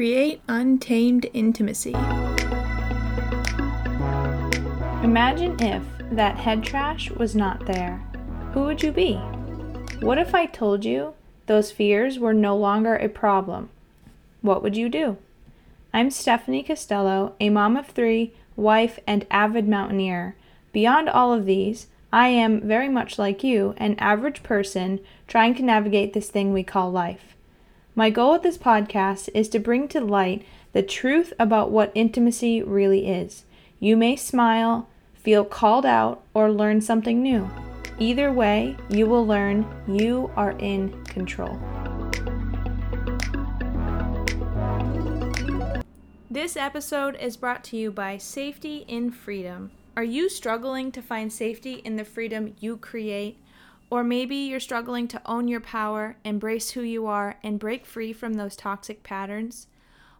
create untamed intimacy. Imagine if that head trash was not there. Who would you be? What if I told you those fears were no longer a problem? What would you do? I'm Stephanie Costello, a mom of three, wife, and avid mountaineer. Beyond all of these, I am very much like you, an average person trying to navigate this thing we call life. My goal with this podcast is to bring to light the truth about what intimacy really is. You may smile, feel called out, or learn something new. Either way, you will learn you are in control. This episode is brought to you by Safety in Freedom. Are you struggling to find safety in the freedom you create? Or maybe you're struggling to own your power, embrace who you are, and break free from those toxic patterns?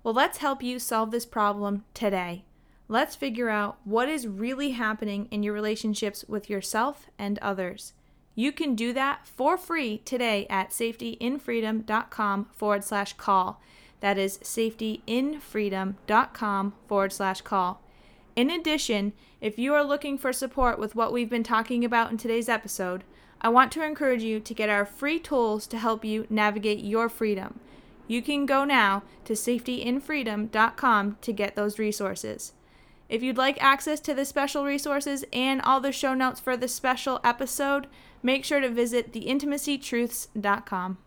Well, let's help you solve this problem today. Let's figure out what is really happening in your relationships with yourself and others. You can do that for free today at safetyinfreedom.com forward slash call. That is safetyinfreedom.com forward slash call. In addition, if you are looking for support with what we've been talking about in today's episode, I want to encourage you to get our free tools to help you navigate your freedom. You can go now to safetyinfreedom.com to get those resources. If you'd like access to the special resources and all the show notes for this special episode, make sure to visit theintimacytruths.com.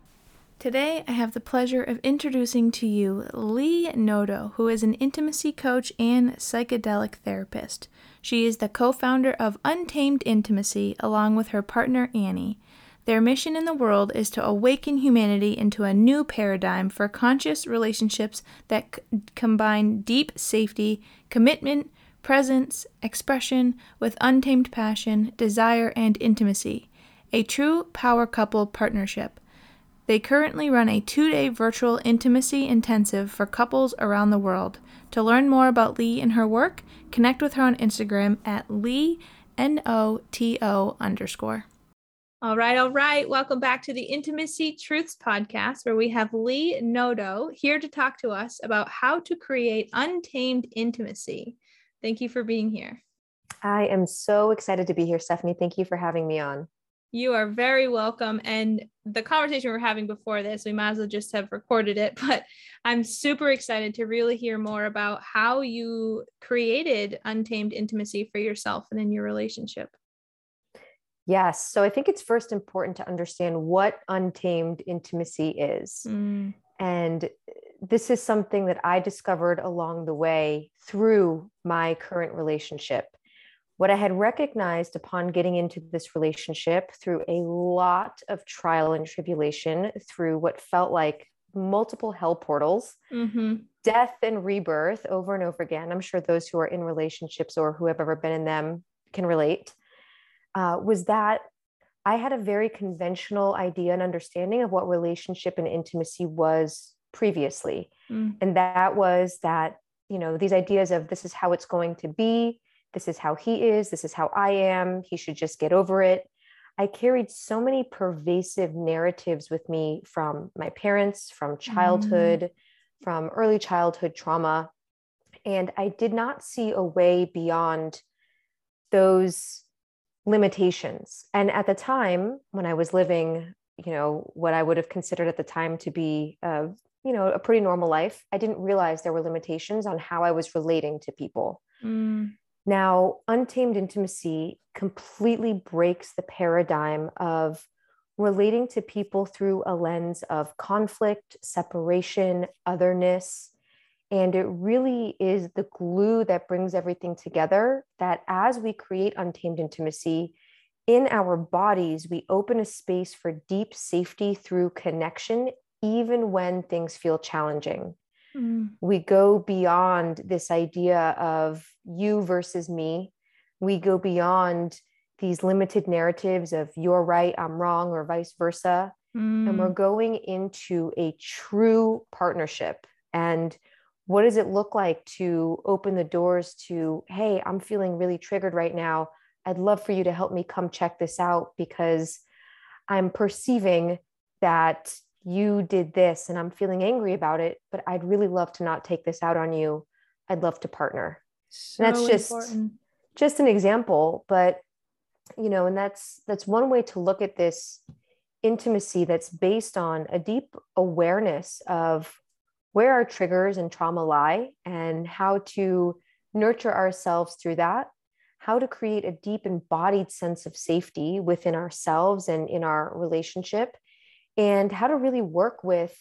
Today, I have the pleasure of introducing to you Lee Noto, who is an intimacy coach and psychedelic therapist. She is the co founder of Untamed Intimacy along with her partner Annie. Their mission in the world is to awaken humanity into a new paradigm for conscious relationships that c- combine deep safety, commitment, presence, expression with untamed passion, desire, and intimacy. A true power couple partnership. They currently run a two day virtual intimacy intensive for couples around the world. To learn more about Lee and her work, connect with her on Instagram at Lee N O T O underscore. All right, all right. Welcome back to the Intimacy Truths podcast, where we have Lee Noto here to talk to us about how to create untamed intimacy. Thank you for being here. I am so excited to be here, Stephanie. Thank you for having me on. You are very welcome. And the conversation we are having before this, we might as well just have recorded it. But I'm super excited to really hear more about how you created untamed intimacy for yourself and in your relationship. Yes. So I think it's first important to understand what untamed intimacy is. Mm. And this is something that I discovered along the way through my current relationship. What I had recognized upon getting into this relationship through a lot of trial and tribulation, through what felt like multiple hell portals, mm-hmm. death and rebirth over and over again. I'm sure those who are in relationships or who have ever been in them can relate. Uh, was that I had a very conventional idea and understanding of what relationship and intimacy was previously. Mm. And that was that, you know, these ideas of this is how it's going to be, this is how he is, this is how I am, he should just get over it. I carried so many pervasive narratives with me from my parents, from childhood, mm. from early childhood trauma. And I did not see a way beyond those limitations. And at the time when I was living, you know, what I would have considered at the time to be, uh, you know, a pretty normal life, I didn't realize there were limitations on how I was relating to people. Mm. Now, untamed intimacy completely breaks the paradigm of relating to people through a lens of conflict, separation, otherness, and it really is the glue that brings everything together. That as we create untamed intimacy in our bodies, we open a space for deep safety through connection, even when things feel challenging. Mm. We go beyond this idea of you versus me. We go beyond these limited narratives of you're right, I'm wrong, or vice versa. Mm. And we're mm. going into a true partnership. And what does it look like to open the doors to hey i'm feeling really triggered right now i'd love for you to help me come check this out because i'm perceiving that you did this and I'm feeling angry about it, but I'd really love to not take this out on you. I'd love to partner. So that's just important. just an example, but you know, and that's that's one way to look at this intimacy that's based on a deep awareness of where our triggers and trauma lie and how to nurture ourselves through that how to create a deep embodied sense of safety within ourselves and in our relationship, and how to really work with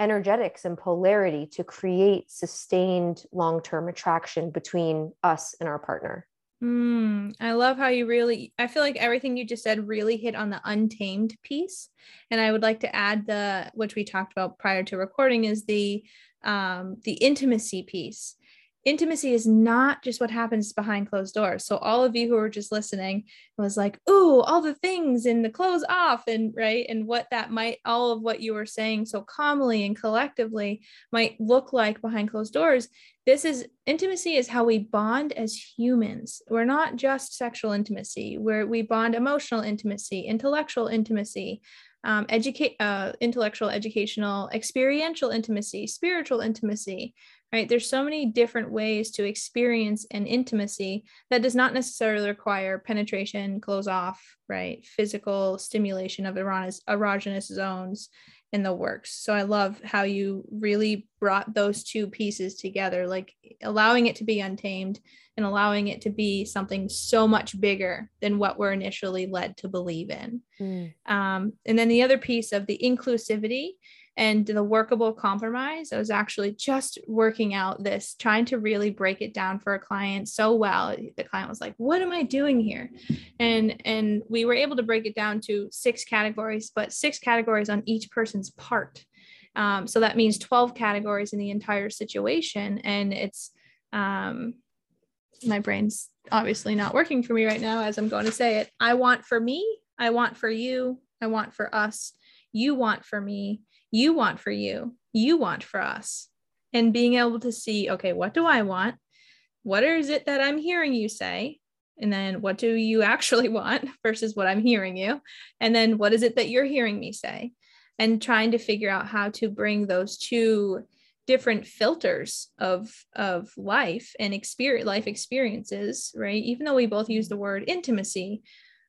energetics and polarity to create sustained long term attraction between us and our partner. Mm, I love how you really, I feel like everything you just said really hit on the untamed piece. And I would like to add the, which we talked about prior to recording, is the, um, the intimacy piece intimacy is not just what happens behind closed doors. So all of you who are just listening was like, "Ooh, all the things and the clothes off and right and what that might all of what you were saying so calmly and collectively might look like behind closed doors." This is intimacy is how we bond as humans. We're not just sexual intimacy, where we bond emotional intimacy, intellectual intimacy, um, educate, uh, intellectual, educational, experiential intimacy, spiritual intimacy, right? There's so many different ways to experience an intimacy that does not necessarily require penetration, close off, right? Physical stimulation of erogenous, erogenous zones in the works. So I love how you really brought those two pieces together, like allowing it to be untamed and allowing it to be something so much bigger than what we're initially led to believe in. Mm. Um, and then the other piece of the inclusivity and the workable compromise. I was actually just working out this, trying to really break it down for a client so well. The client was like, "What am I doing here?" And and we were able to break it down to six categories, but six categories on each person's part. Um, so that means 12 categories in the entire situation. And it's um, my brain's obviously not working for me right now as I'm going to say it. I want for me, I want for you, I want for us, you want for me, you want for you, you want for us. And being able to see, okay, what do I want? What is it that I'm hearing you say? And then what do you actually want versus what I'm hearing you? And then what is it that you're hearing me say? And trying to figure out how to bring those two different filters of of life and experience life experiences right even though we both use the word intimacy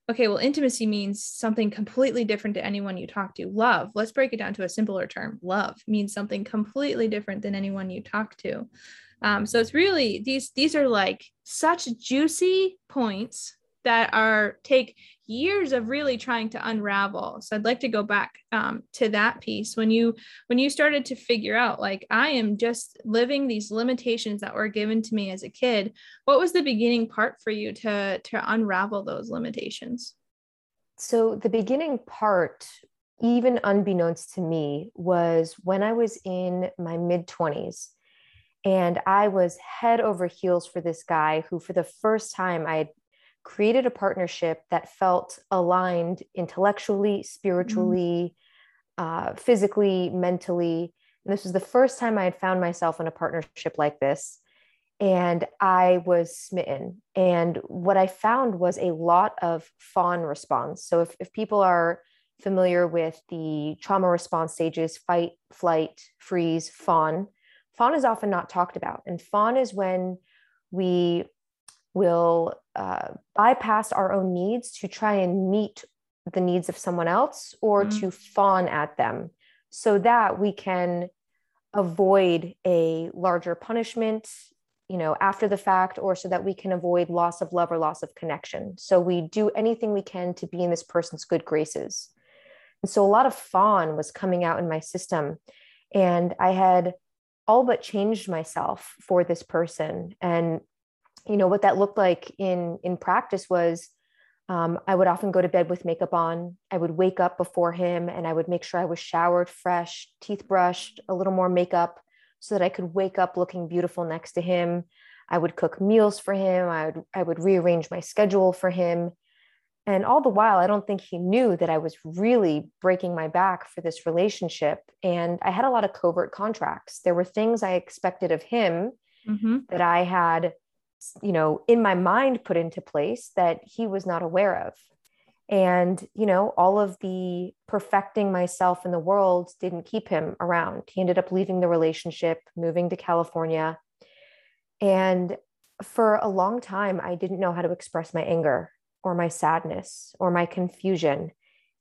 okay, well, intimacy means something completely different to anyone you talk to. Love, let's break it down to a simpler term. Love means something completely different than anyone you talk to. Um, so it's really these these are like such juicy points that are take years of really trying to unravel. So i'd like to go back um, to that piece. When you when you started to figure out like i am just living these limitations that were given to me as a kid what was the beginning part for you to to unravel those limitations? So the beginning part even unbeknownst to me was when i was in my mid 20s and I was head over heels for this guy who, for the first time, I had created a partnership that felt aligned intellectually, spiritually, mm-hmm. uh, physically, mentally. And this was the first time I had found myself in a partnership like this. And I was smitten. And what I found was a lot of fawn response. So if, if people are familiar with the trauma response stages fight, flight, freeze, fawn, fawn is often not talked about. And fawn is when we will uh, bypass our own needs to try and meet the needs of someone else or mm-hmm. to fawn at them so that we can avoid a larger punishment you know after the fact or so that we can avoid loss of love or loss of connection. So we do anything we can to be in this person's good graces. And so a lot of fawn was coming out in my system and i had all but changed myself for this person. And you know what that looked like in in practice was um, i would often go to bed with makeup on. I would wake up before him and i would make sure i was showered fresh teeth brushed a little more makeup so that i could wake up looking beautiful next to him. I would cook meals for him. I would i would rearrange my schedule for him. And all the while i don't think he knew that i was really breaking my back for this relationship. And i had a lot of covert contracts. There were things i expected of him mm-hmm. that i had you know in my mind put into place that he was not aware of And, you know, all of the perfecting myself in the world didn't keep him around. He ended up leaving the relationship, moving to California. And for a long time, I didn't know how to express my anger or my sadness or my confusion.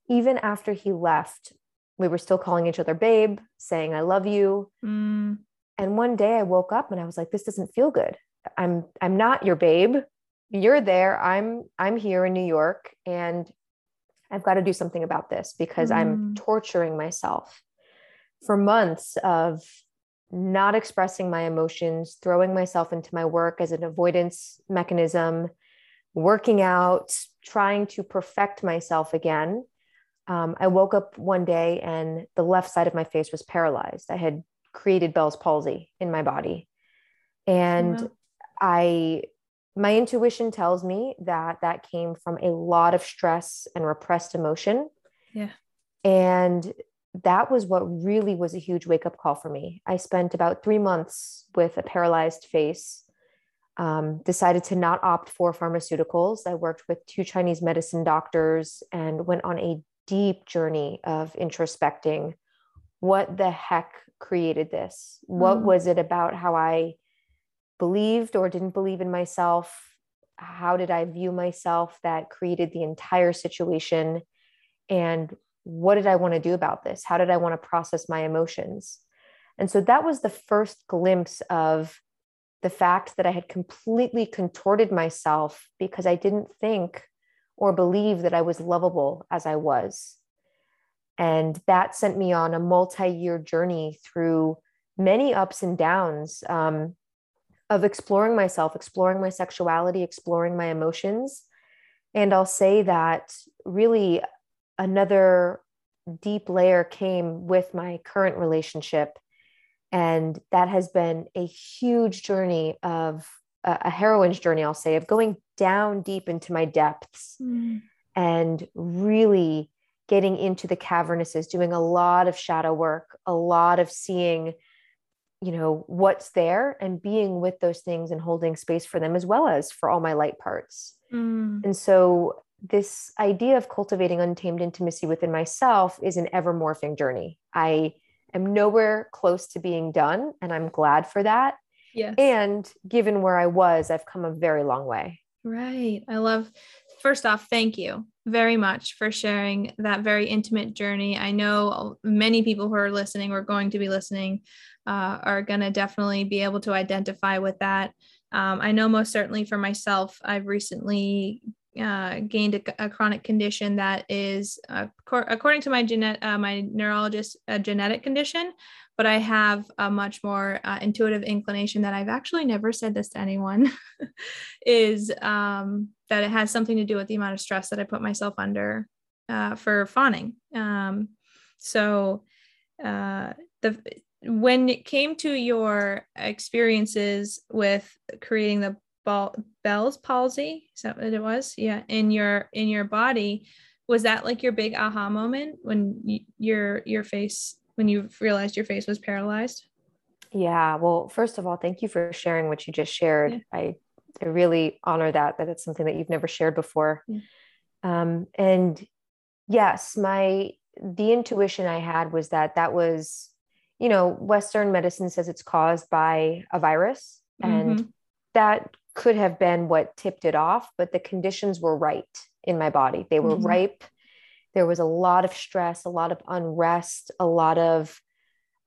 Even after he left, we were still calling each other babe, saying, I love you. Mm. And one day I woke up and I was like, this doesn't feel good. I'm I'm not your babe. You're there. I'm I'm here in New York and I've got to do something about this because mm. I'm torturing myself for months of not expressing my emotions, throwing myself into my work as an avoidance mechanism, working out, trying to perfect myself again. Um, I woke up one day and the left side of my face was paralyzed. I had created Bell's palsy in my body. And. I my intuition tells me that that came from a lot of stress and repressed emotion. Yeah. And that was what really was a huge wake up call for me. I spent about three months with a paralyzed face, um, decided to not opt for pharmaceuticals. I worked with two Chinese medicine doctors and went on a deep journey of introspecting what the heck created this? What mm. was it about how I believed or didn't believe in myself? How did I view myself that created the entire situation? And what did I want to do about this? How did I want to process my emotions? And so that was the first glimpse of the fact that I had completely contorted myself because I didn't think or believe that I was lovable as I was. And that sent me on a multi year journey through many ups and downs. Um, of exploring myself, exploring my sexuality, exploring my emotions. And I'll say that really another deep layer came with my current relationship. And that has been a huge journey of a heroine's journey, I'll say, of going down deep into my depths mm. and really getting into the cavernuses, doing a lot of shadow work, a lot of seeing you know what's there and being with those things and holding space for them as well as for all my light parts. Mm. and so this idea of cultivating untamed intimacy within myself is an ever morphing journey. I am nowhere close to being done and i'm glad for that. Yes. and given where i was i've come a very long way. Right. I love first off thank you very much for sharing that very intimate journey. I know many people who are listening or going to be listening uh, are going to definitely be able to identify with that. Um, I know most certainly for myself, I've recently uh, gained a, a, chronic condition that is, uh, according to my genet- uh, my neurologist, a genetic condition, but I have a much more uh, intuitive inclination that I've actually never said this to anyone is um, that it has something to do with the amount of stress that I put myself under uh, for fawning. Um, so uh, the when it came to your experiences with creating the ball, Bell's palsy, is that what it was? Yeah, in your in your body, was that like your big aha moment when y- your your face when you realized your face was paralyzed? Yeah. Well, first of all, thank you for sharing what you just shared. Yeah. I, I really honor that, that it's something that you've never shared before. Yeah. Um, and yes, my, the intuition I had was that that was, you know, Western medicine says it's caused by a virus. Mm-hmm. And that could have been what tipped it off, but the conditions were right in my body. They were mm-hmm. ripe there was a lot of stress, a lot of unrest, a lot of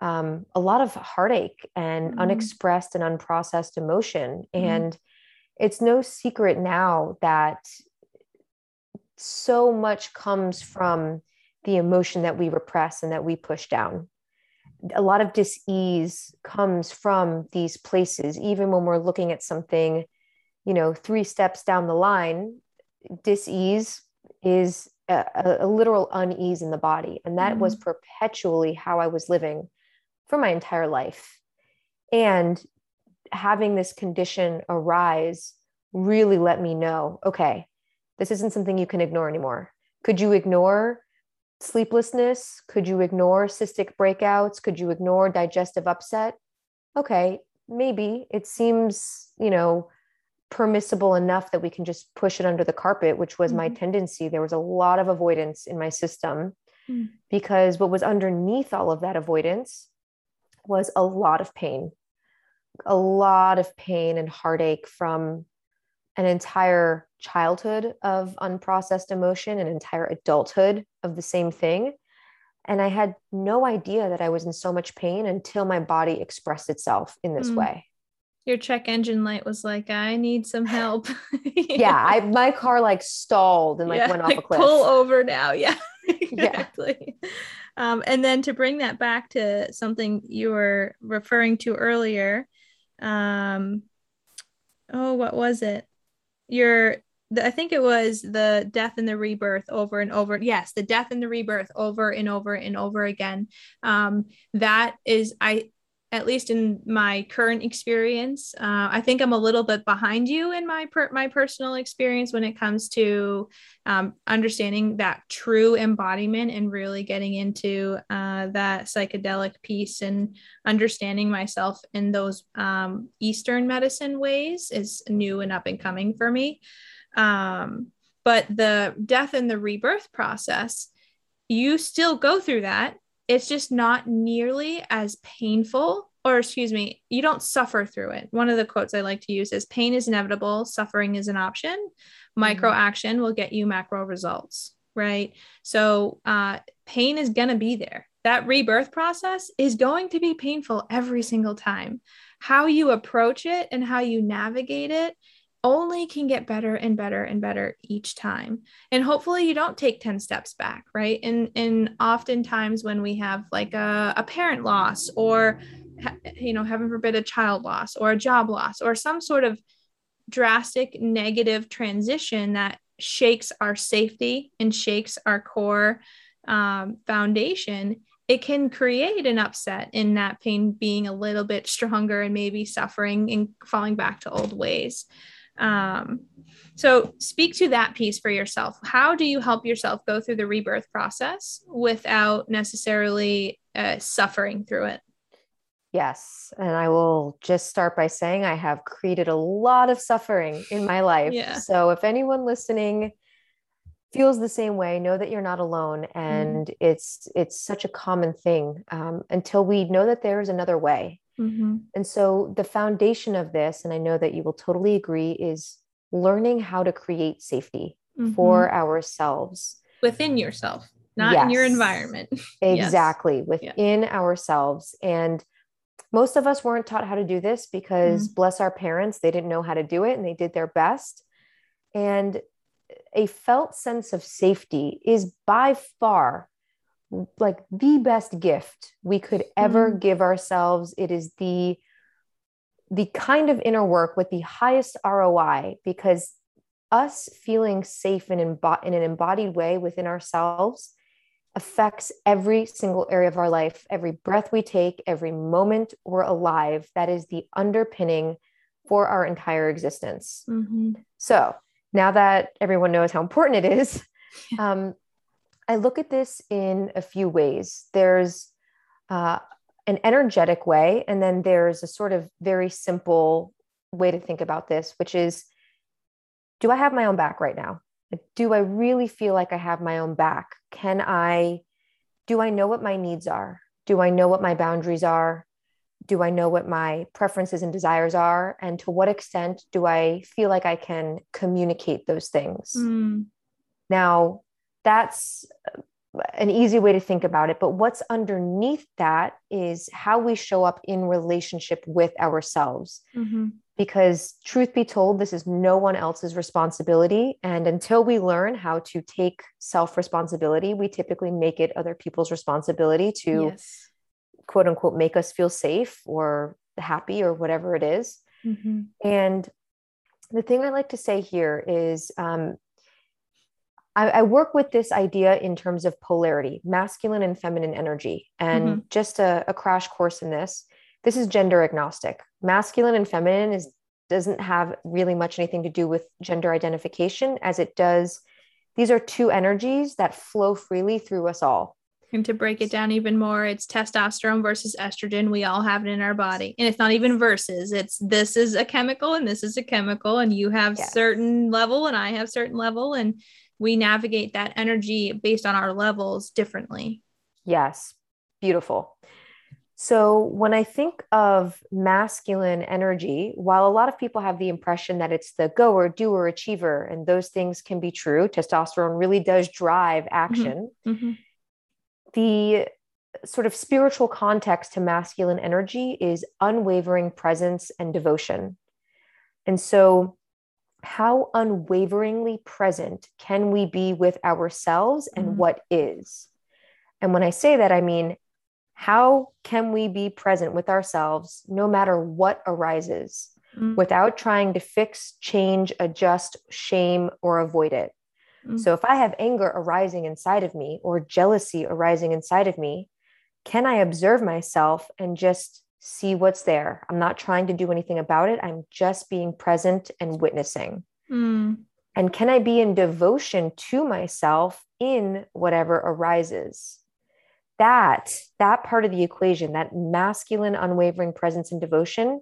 um, a lot of heartache and mm-hmm. unexpressed and unprocessed emotion. Mm-hmm. And it's no secret now that so much comes from the emotion that we repress and that we push down. A lot of dis-ease comes from these places, even when we're looking at something, you know, three steps down the line, dis-ease is a, a, literal unease in the body. And that mm-hmm. was perpetually how I was living for my entire life. And having this condition arise really let me know okay, this isn't something you can ignore anymore. Could you ignore sleeplessness? Could you ignore cystic breakouts? Could you ignore digestive upset? Okay, maybe it seems, you know, permissible enough that we can just push it under the carpet, which was mm-hmm. my tendency. There was a lot of avoidance in my system mm. because what was underneath all of that avoidance was a lot of pain, a lot of pain and heartache from an entire childhood of unprocessed emotion, an entire adulthood of the same thing. And I had no idea that I was in so much pain until my body expressed itself in this mm. way. Your check engine light was like, I need some help. yeah. yeah, I my car like stalled and like yeah, went off like a cliff. Pull over now. Yeah. exactly. Yeah. Um, and then to bring that back to something you were referring to earlier, um, oh, what was it? Your I think it was the death and the rebirth over and over. Yes, the death and the rebirth over and over and over again. Um, that is, I at least in my current experience, uh, I think I'm a little bit behind you in my per- my personal experience when it comes to um, understanding that true embodiment and really getting into uh, that psychedelic piece and understanding myself in those um, Eastern medicine ways is new and up and coming for me. Um, but the death and the rebirth process, you still go through that it's just not nearly as painful or excuse me you don't suffer through it. One of the quotes i like to use is pain is inevitable suffering is an option. Micro mm-hmm. action will get you macro results right? So uh, pain is going to be there. That rebirth process is going to be painful every single time. How you approach it and how you navigate it only can get better and better and better each time. And hopefully you don't take 10 steps back right? And and oftentimes when we have like a, a parent loss or you know heaven forbid a child loss or a job loss or some sort of drastic negative transition that shakes our safety and shakes our core um, foundation it can create an upset in that pain being a little bit stronger and maybe suffering and falling back to old ways um, so, speak to that piece for yourself. How do you help yourself go through the rebirth process without necessarily uh, suffering through it? Yes. And I will just start by saying I have created a lot of suffering in my life. Yeah. So, if anyone listening, feels the same way know that you're not alone and mm. it's it's such a common thing um, until we know that there is another way Mm-hmm. And so the foundation of this, and I know that you will totally agree, is learning how to create safety mm-hmm. for ourselves within yourself, not yes. in your environment. exactly, yes. within yeah. ourselves. And most of us weren't taught how to do this because, mm-hmm. bless our parents, they didn't know how to do it and they did their best. And a felt sense of safety is by far like the best gift we could ever mm. give ourselves it is the the kind of inner work with the highest ROI because us feeling safe and in, in an embodied way within ourselves affects every single area of our life every breath we take every moment we're alive that is the underpinning for our entire existence mm-hmm. so now that everyone knows how important it is um, I look at this in a few ways. There's uh, an energetic way, and then there's a sort of very simple way to think about this, which is do I have my own back right now? Do I really feel like I have my own back? Can I, do I know what my needs are? Do I know what my boundaries are? Do I know what my preferences and desires are? And to what extent do I feel like I can communicate those things? Mm. Now, that's an easy way to think about it. But what's underneath that is how we show up in relationship with ourselves. Mm-hmm. Because, truth be told, this is no one else's responsibility. And until we learn how to take self responsibility, we typically make it other people's responsibility to yes. quote unquote make us feel safe or happy or whatever it is. Mm-hmm. And the thing I like to say here is um, I, I, work with this idea in terms of polarity, masculine and feminine energy. And mm-hmm. just a, a, crash course in this, this is gender agnostic. Masculine and feminine is doesn't have really much anything to do with gender identification as it does. These are two energies that flow freely through us all. And to break it down even more, it's testosterone versus estrogen. We all have it in our body. And it's not even versus. It's this is a chemical and this is a chemical and you have yes. certain level and I have certain level and we navigate that energy based on our levels differently. Yes. Beautiful. So, when I think of masculine energy, while a lot of people have the impression that it's the goer, doer, achiever, and those things can be true, testosterone really does drive mm-hmm. action. Mm-hmm. The sort of spiritual context to masculine energy is unwavering presence and devotion. And so, how unwaveringly present can we be with ourselves and mm-hmm. what is? And when I say that, I mean, how can we be present with ourselves no matter what arises mm. without trying to fix, change, adjust, shame, or avoid it? Mm. So, if I have anger arising inside of me or jealousy arising inside of me, can I observe myself and just see what's there? I'm not trying to do anything about it. I'm just being present and witnessing. Mm. And can I be in devotion to myself in whatever arises? that that part of the equation that masculine unwavering presence and devotion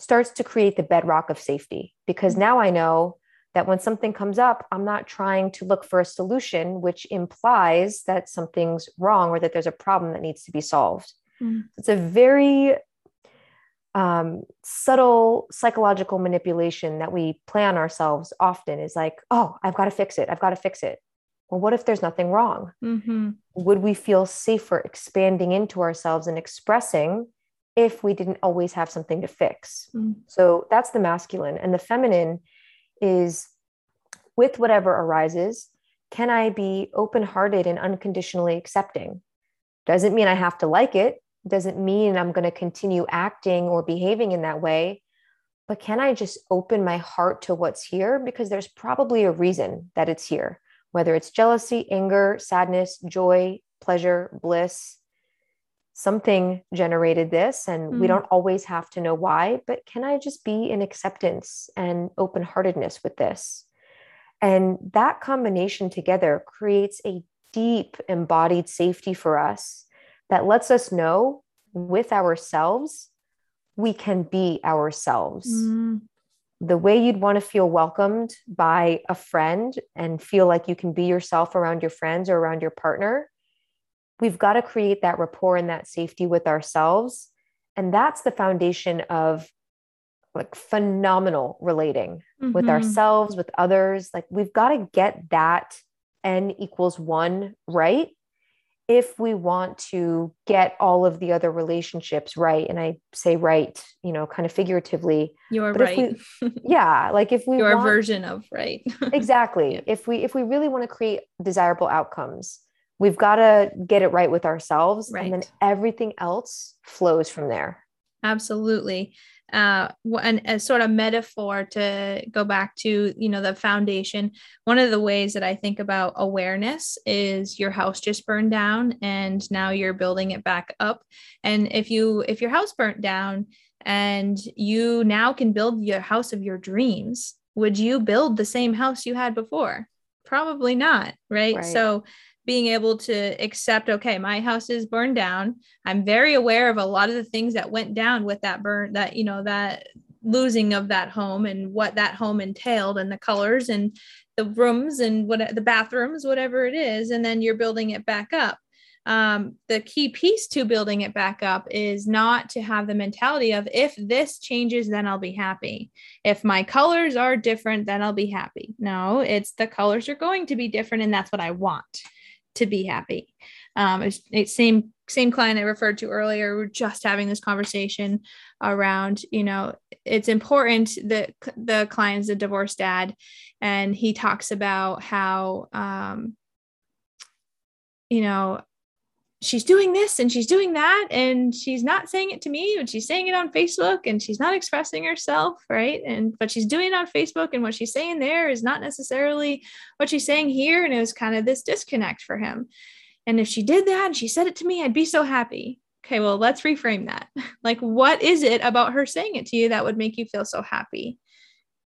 starts to create the bedrock of safety because mm. now i know that when something comes up i'm not trying to look for a solution which implies that something's wrong or that there's a problem that needs to be solved mm. it's a very um, subtle psychological manipulation that we play on ourselves often is like oh i've got to fix it i've got to fix it well, what if there's nothing wrong? Mm-hmm. Would we feel safer expanding into ourselves and expressing if we didn't always have something to fix? Mm. So that's the masculine. And the feminine is with whatever arises, can I be open hearted and unconditionally accepting? Doesn't mean I have to like it, doesn't mean I'm going to continue acting or behaving in that way. But can I just open my heart to what's here? Because there's probably a reason that it's here whether it's jealousy, anger, sadness, joy, pleasure, bliss. Something generated this, and mm. we don't always have to know why, but can I just be in acceptance and open heartedness with this? And that combination together creates a deep embodied safety for us that lets us know with ourselves, we can be ourselves. Mm the way you'd want to feel welcomed by a friend and feel like you can be yourself around your friends or around your partner, we've got to create that rapport and that safety with ourselves. And that's the foundation of like phenomenal relating mm-hmm. with ourselves, with others. Like we've got to get that n equals one right if we want to get all of the other relationships right and i say right you know kind of figuratively you're but right we, yeah like if we your want, version of right. Exactly. Yeah. if we if we really want to create desirable outcomes we've got to get it right with ourselves right. and then everything else flows from there. Absolutely uh, and a sort of metaphor to go back to you know the foundation. One of the ways that i think about awareness is your house just burned down and now you're building it back up. And if you if your house burnt down and you now can build your house of your dreams would you build the same house you had before? Probably not right, right. so being able to accept okay my house is burned down. I'm very aware of a lot of the things that went down with that burn that you know that losing of that home and what that home entailed and the colors and the rooms and what the bathrooms whatever it is and then you're building it back up. Um, the key piece to building it back up is not to have the mentality of if this changes then i'll be happy. If my colors are different then i'll be happy. No it's the colors are going to be different and that's what i want to be happy. Um, it's, it's same same client I referred to earlier. We're just having this conversation around, you know, it's important that the client is a divorced dad, and he talks about how, um, you know, she's doing this and she's doing that and she's not saying it to me and she's saying it on facebook and she's not expressing herself right? And but she's doing it on facebook and what she's saying there is not necessarily what she's saying here and it was kind of this disconnect for him. And if she did that and she said it to me i'd be so happy. Okay well let's reframe that. Like what is it about her saying it to you that would make you feel so happy?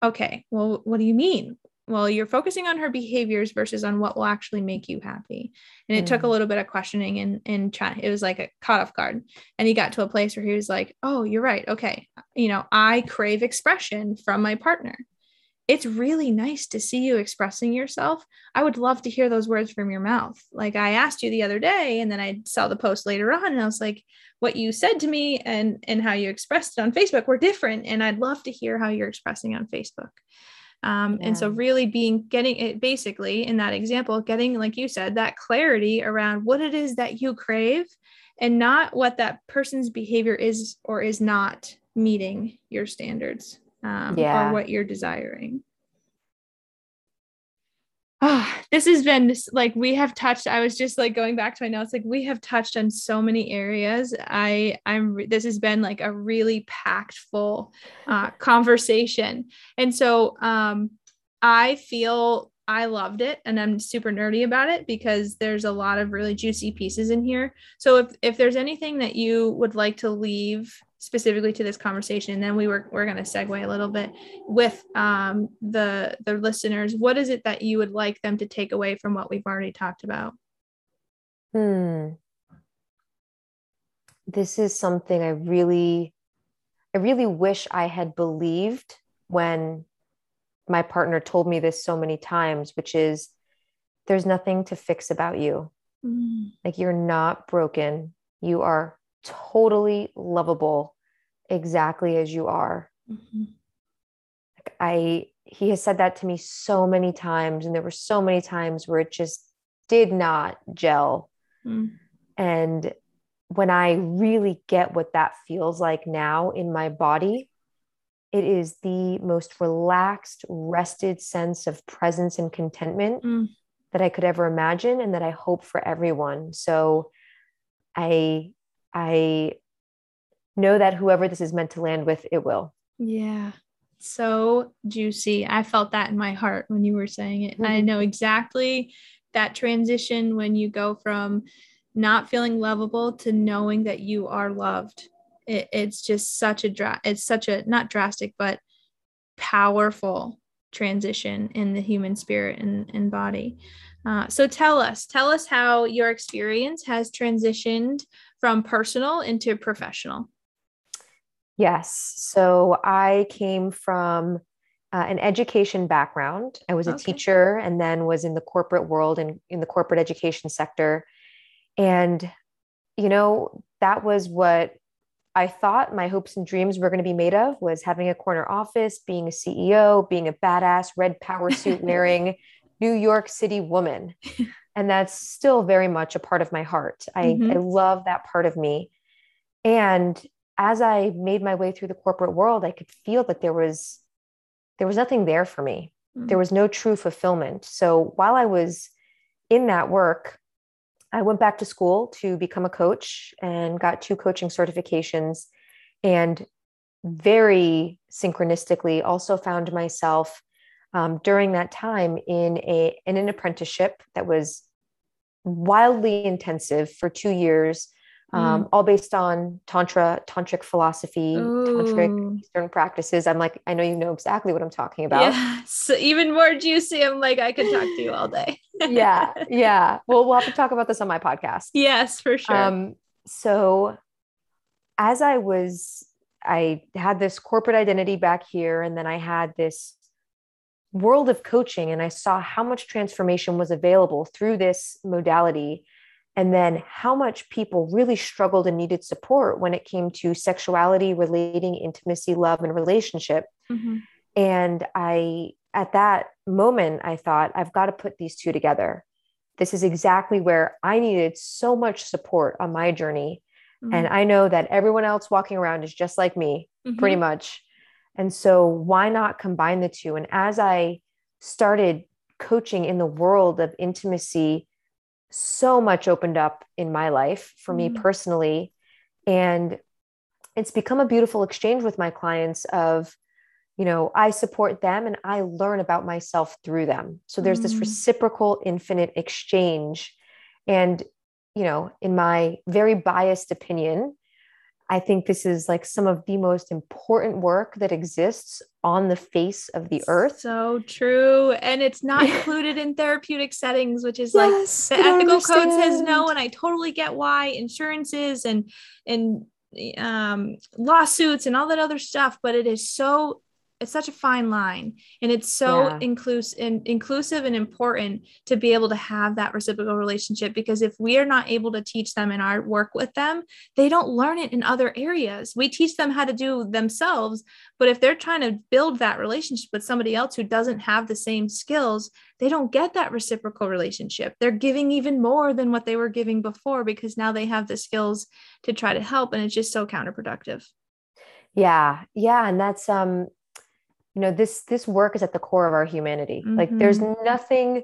Okay well what do you mean well, you're focusing on her behaviors versus on what will actually make you happy. And it mm. took a mm. little bit of questioning and and try, it was like a cut off guard And he got to a place where he was like, Oh, you're right. Okay. You know, I crave expression from my partner. It's really nice to see you expressing yourself. I would love to hear those words from your mouth. Like I asked you the other day, and then I saw the post later on, and I was like, what you said to me and and how you expressed it on Facebook were different. And I'd love to hear how you're expressing on Facebook. Um, yeah. And so, really being getting it basically in that example, getting, like you said, that clarity around what it is that you crave and not what that person's behavior is or is not meeting your standards um, yeah. or what you're desiring oh, this has been like we have touched i was just like going back to my notes like we have touched on so many areas. I i'm this has been like a really packed full uh, conversation. And so um i feel i loved it and i'm super nerdy about it because there's a lot of really juicy pieces in here. So if if there's anything that you would like to leave specifically to this conversation and then we were we're going to segue a little bit with um, the the listeners. What is it that you would like them to take away from what we've already talked about? Hmm. This is something i really i really wish i had believed when my partner told me this so many times which is there's nothing to fix about you. Mm. like you're not broken. You are totally lovable exactly as you are. Mm-hmm. Like I he has said that to me so many times and there were so many times where it just did not gel. Mm. And when I really get what that feels like now in my body, it is the most relaxed, rested sense of presence and contentment mm. that I could ever imagine and that I hope for everyone. So I I know that whoever this is meant to land with, it will. Yeah. So juicy. I felt that in my heart when you were saying it. Mm-hmm. I know exactly that transition when you go from not feeling lovable to knowing that you are loved. It, it's just such a dra- it's such a not drastic but powerful transition in the human spirit and, and body. Uh, so tell us, tell us how your experience has transitioned from personal into professional. Yes. So I came from uh, an education background. I was a okay. teacher and then was in the corporate world and in the corporate education sector. And, you know, that was what I thought my hopes and dreams were going to be made of was having a corner office, being a CEO, being a badass red power suit wearing New York City woman. and that's still very much a part of my heart. I, mm-hmm. I love that part of me. And as I made my way through the corporate world, I could feel that there was there was nothing there for me. Mm-hmm. There was no true fulfillment. So while I was in that work, I went back to school to become a coach and got two coaching certifications and very synchronistically also found myself um, during that time in a in an apprenticeship that was wildly intensive for two years um, mm. all based on tantra tantric philosophy Ooh. tantric eastern practices. I'm like i know you know exactly what i'm talking about. Yeah so even more juicy. I'm like i could talk to you all day. Yeah yeah. Well we'll have to talk about this on my podcast. Yes for sure. Um, so as i was i had this corporate identity back here and then i had this world of coaching and i saw how much transformation was available through this modality and then how much people really struggled and needed support when it came to sexuality relating intimacy love and relationship mm-hmm. and i at that moment i thought i've got to put these two together this is exactly where i needed so much support on my journey mm-hmm. and i know that everyone else walking around is just like me mm-hmm. pretty much and so why not combine the two and as i started coaching in the world of intimacy so much opened up in my life for me mm-hmm. personally and it's become a beautiful exchange with my clients of you know i support them and i learn about myself through them so there's mm. this reciprocal infinite exchange and you know in my very biased opinion I think this is like some of the most important work that exists on the face of the earth. So true. And it's not included in therapeutic settings, which is yes, like the ethical code says no. And I totally get why insurances and and um, lawsuits and all that other stuff, but it is so it's such a fine line and it's so yeah. inclusive and inclusive and important to be able to have that reciprocal relationship because if we are not able to teach them in our work with them they don't learn it in other areas. We teach them how to do themselves but if they're trying to build that relationship with somebody else who doesn't have the same skills they don't get that reciprocal relationship. They're giving even more than what they were giving before because now they have the skills to try to help and it's just so counterproductive. Yeah yeah and that's um you know this this work is at the core of our humanity. Mm-hmm. like there's mm-hmm. nothing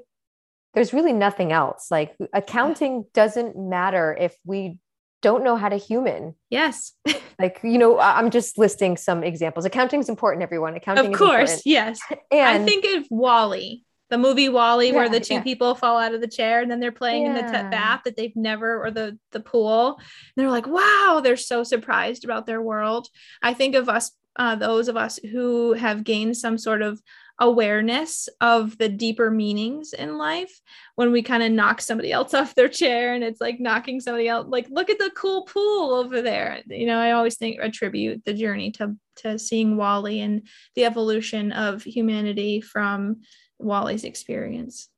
there's really nothing else. Like accounting doesn't matter if we don't know how to human. Yes. Like you know i'm just listing some examples. Accounting is important everyone. Accounting of course yes. And i think of WALL-E the movie WALL-E, yeah, where the two yeah. people fall out of the chair and then they're playing yeah. in the t- bath that they've never or the the pool. And they're like, wow, they're so surprised about their world. I think of us uh, those of us who have gained some sort of awareness of the deeper meanings in life when we kind of knock somebody else off their chair and it's like knocking somebody else like look at the cool pool over there you know i always think attribute the journey to to seeing WALL-E and the evolution of humanity from WALL-E's experience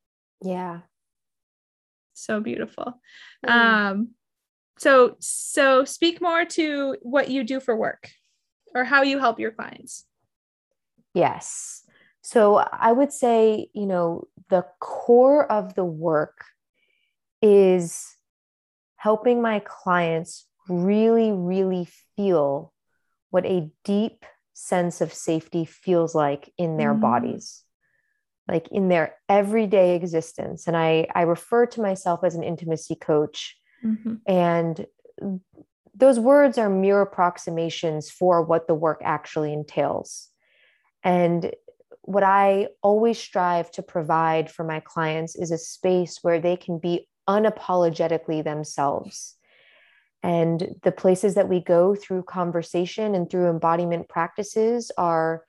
yeah so beautiful mm. um so so speak more to what you do for work or how you help your clients? Yes. So I would say, you know, the core of the work is helping my clients really, really feel what a deep sense of safety feels like in their mm. bodies like in their everyday existence and i i refer to myself as an intimacy coach mm-hmm. and those words are mere approximations for what the work actually entails. And what I always strive to provide for my clients is a space where they can be unapologetically themselves. And the places that we go through conversation and through embodiment practices are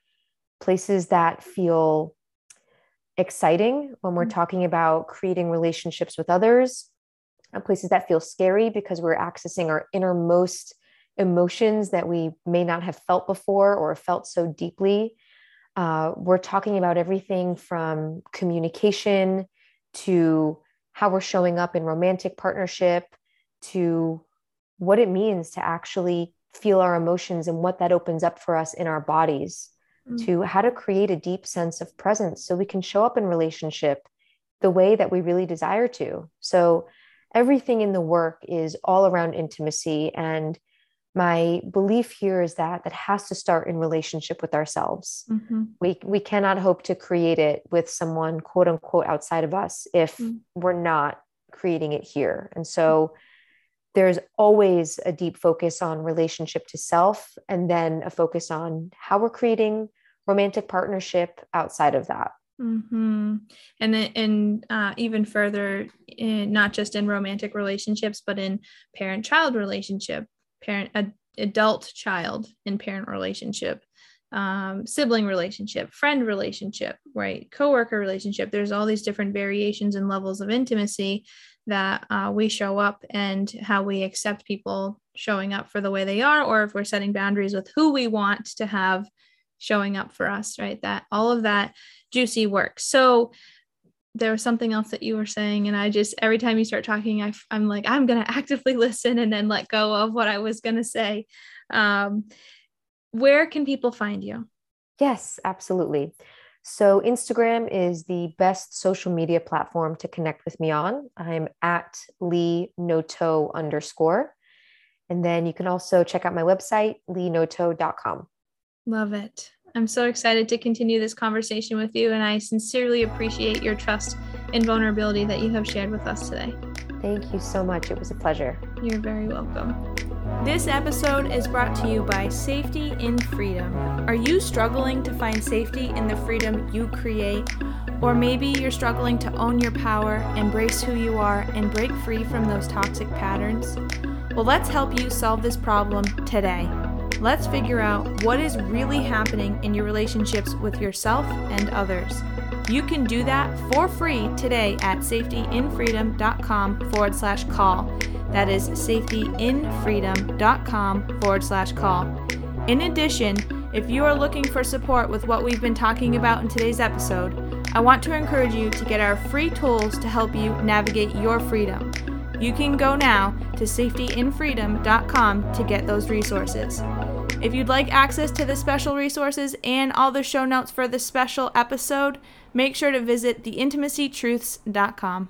places that feel exciting when we're mm-hmm. talking about creating relationships with others places that feel scary because we're accessing our innermost emotions that we may not have felt before or felt so deeply. Uh, we're talking about everything from communication to how we're showing up in romantic partnership to what it means to actually feel our emotions and what that opens up for us in our bodies mm-hmm. to how to create a deep sense of presence so we can show up in relationship the way that we really desire to so everything in the work is all around intimacy and my belief here is that that has to start in relationship with ourselves mm-hmm. we we cannot hope to create it with someone quote unquote outside of us if mm-hmm. we're not creating it here and so there's always a deep focus on relationship to self and then a focus on how we're creating romantic partnership outside of that Mm-hmm. And then, and uh, even further, in, not just in romantic relationships, but in parent-child relationship, parent adult-child in parent relationship, um, sibling relationship, friend relationship, right, coworker relationship. There's all these different variations and levels of intimacy that uh, we show up and how we accept people showing up for the way they are, or if we're setting boundaries with who we want to have showing up for us, right? That all of that juicy work. So there was something else that you were saying and i just every time you start talking I, am like i'm going to actively listen and then let go of what i was going to say. Um, where can people find you? Yes absolutely. So instagram is the best social media platform to connect with me on. I'm at lee noto underscore. And then you can also check out my website leenoto.com love it I'm so excited to continue this conversation with you, and I sincerely appreciate your trust and vulnerability that you have shared with us today. Thank you so much. It was a pleasure. You're very welcome. This episode is brought to you by Safety in Freedom. Are you struggling to find safety in the freedom you create? Or maybe you're struggling to own your power, embrace who you are, and break free from those toxic patterns? Well, let's help you solve this problem today. Let's figure out what is really happening in your relationships with yourself and others. You can do that for free today at safetyinfreedom.com forward slash call. That is safetyinfreedom.com forward slash call. In addition, if you are looking for support with what we've been talking about in today's episode, I want to encourage you to get our free tools to help you navigate your freedom. You can go now to safetyinfreedom.com to get those resources. If you'd like access to the special resources and all the show notes for this special episode, make sure to visit theintimacytruths.com.